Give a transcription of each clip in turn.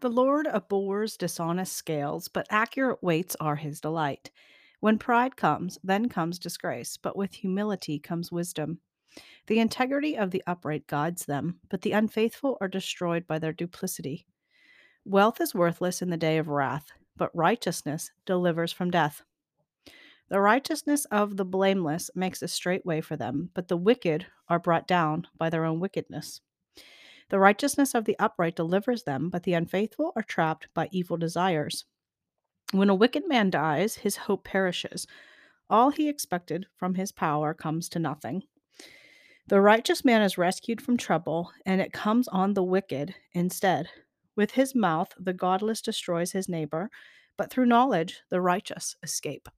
The Lord abhors dishonest scales, but accurate weights are his delight. When pride comes, then comes disgrace, but with humility comes wisdom. The integrity of the upright guides them, but the unfaithful are destroyed by their duplicity. Wealth is worthless in the day of wrath, but righteousness delivers from death. The righteousness of the blameless makes a straight way for them, but the wicked are brought down by their own wickedness. The righteousness of the upright delivers them, but the unfaithful are trapped by evil desires. When a wicked man dies, his hope perishes. All he expected from his power comes to nothing. The righteous man is rescued from trouble, and it comes on the wicked instead. With his mouth, the godless destroys his neighbor, but through knowledge, the righteous escape.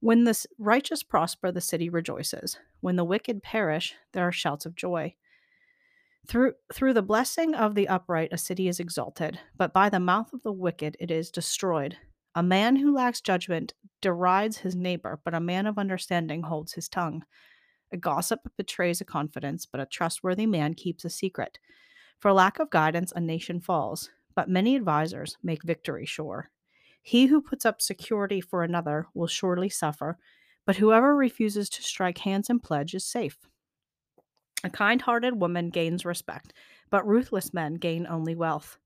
When the righteous prosper, the city rejoices. When the wicked perish, there are shouts of joy. Through, through the blessing of the upright, a city is exalted, but by the mouth of the wicked, it is destroyed. A man who lacks judgment derides his neighbor, but a man of understanding holds his tongue. A gossip betrays a confidence, but a trustworthy man keeps a secret. For lack of guidance, a nation falls, but many advisers make victory sure. He who puts up security for another will surely suffer, but whoever refuses to strike hands and pledge is safe. A kind hearted woman gains respect, but ruthless men gain only wealth.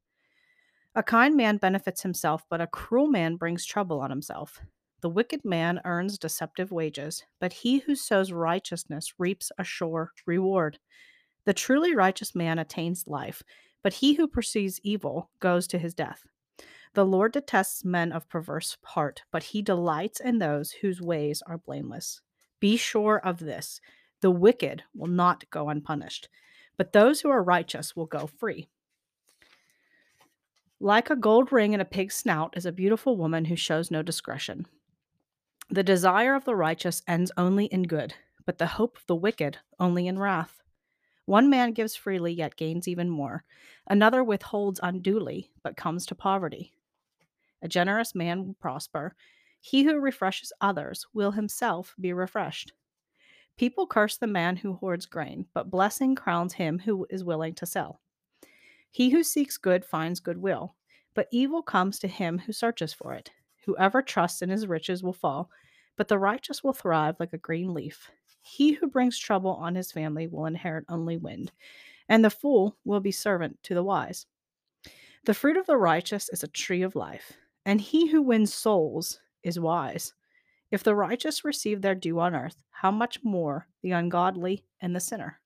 A kind man benefits himself, but a cruel man brings trouble on himself. The wicked man earns deceptive wages, but he who sows righteousness reaps a sure reward. The truly righteous man attains life, but he who pursues evil goes to his death. The Lord detests men of perverse heart, but he delights in those whose ways are blameless. Be sure of this the wicked will not go unpunished, but those who are righteous will go free. Like a gold ring in a pig's snout is a beautiful woman who shows no discretion. The desire of the righteous ends only in good, but the hope of the wicked only in wrath. One man gives freely, yet gains even more. Another withholds unduly, but comes to poverty. A generous man will prosper. He who refreshes others will himself be refreshed. People curse the man who hoards grain, but blessing crowns him who is willing to sell. He who seeks good finds goodwill, but evil comes to him who searches for it. Whoever trusts in his riches will fall, but the righteous will thrive like a green leaf. He who brings trouble on his family will inherit only wind, and the fool will be servant to the wise. The fruit of the righteous is a tree of life, and he who wins souls is wise. If the righteous receive their due on earth, how much more the ungodly and the sinner?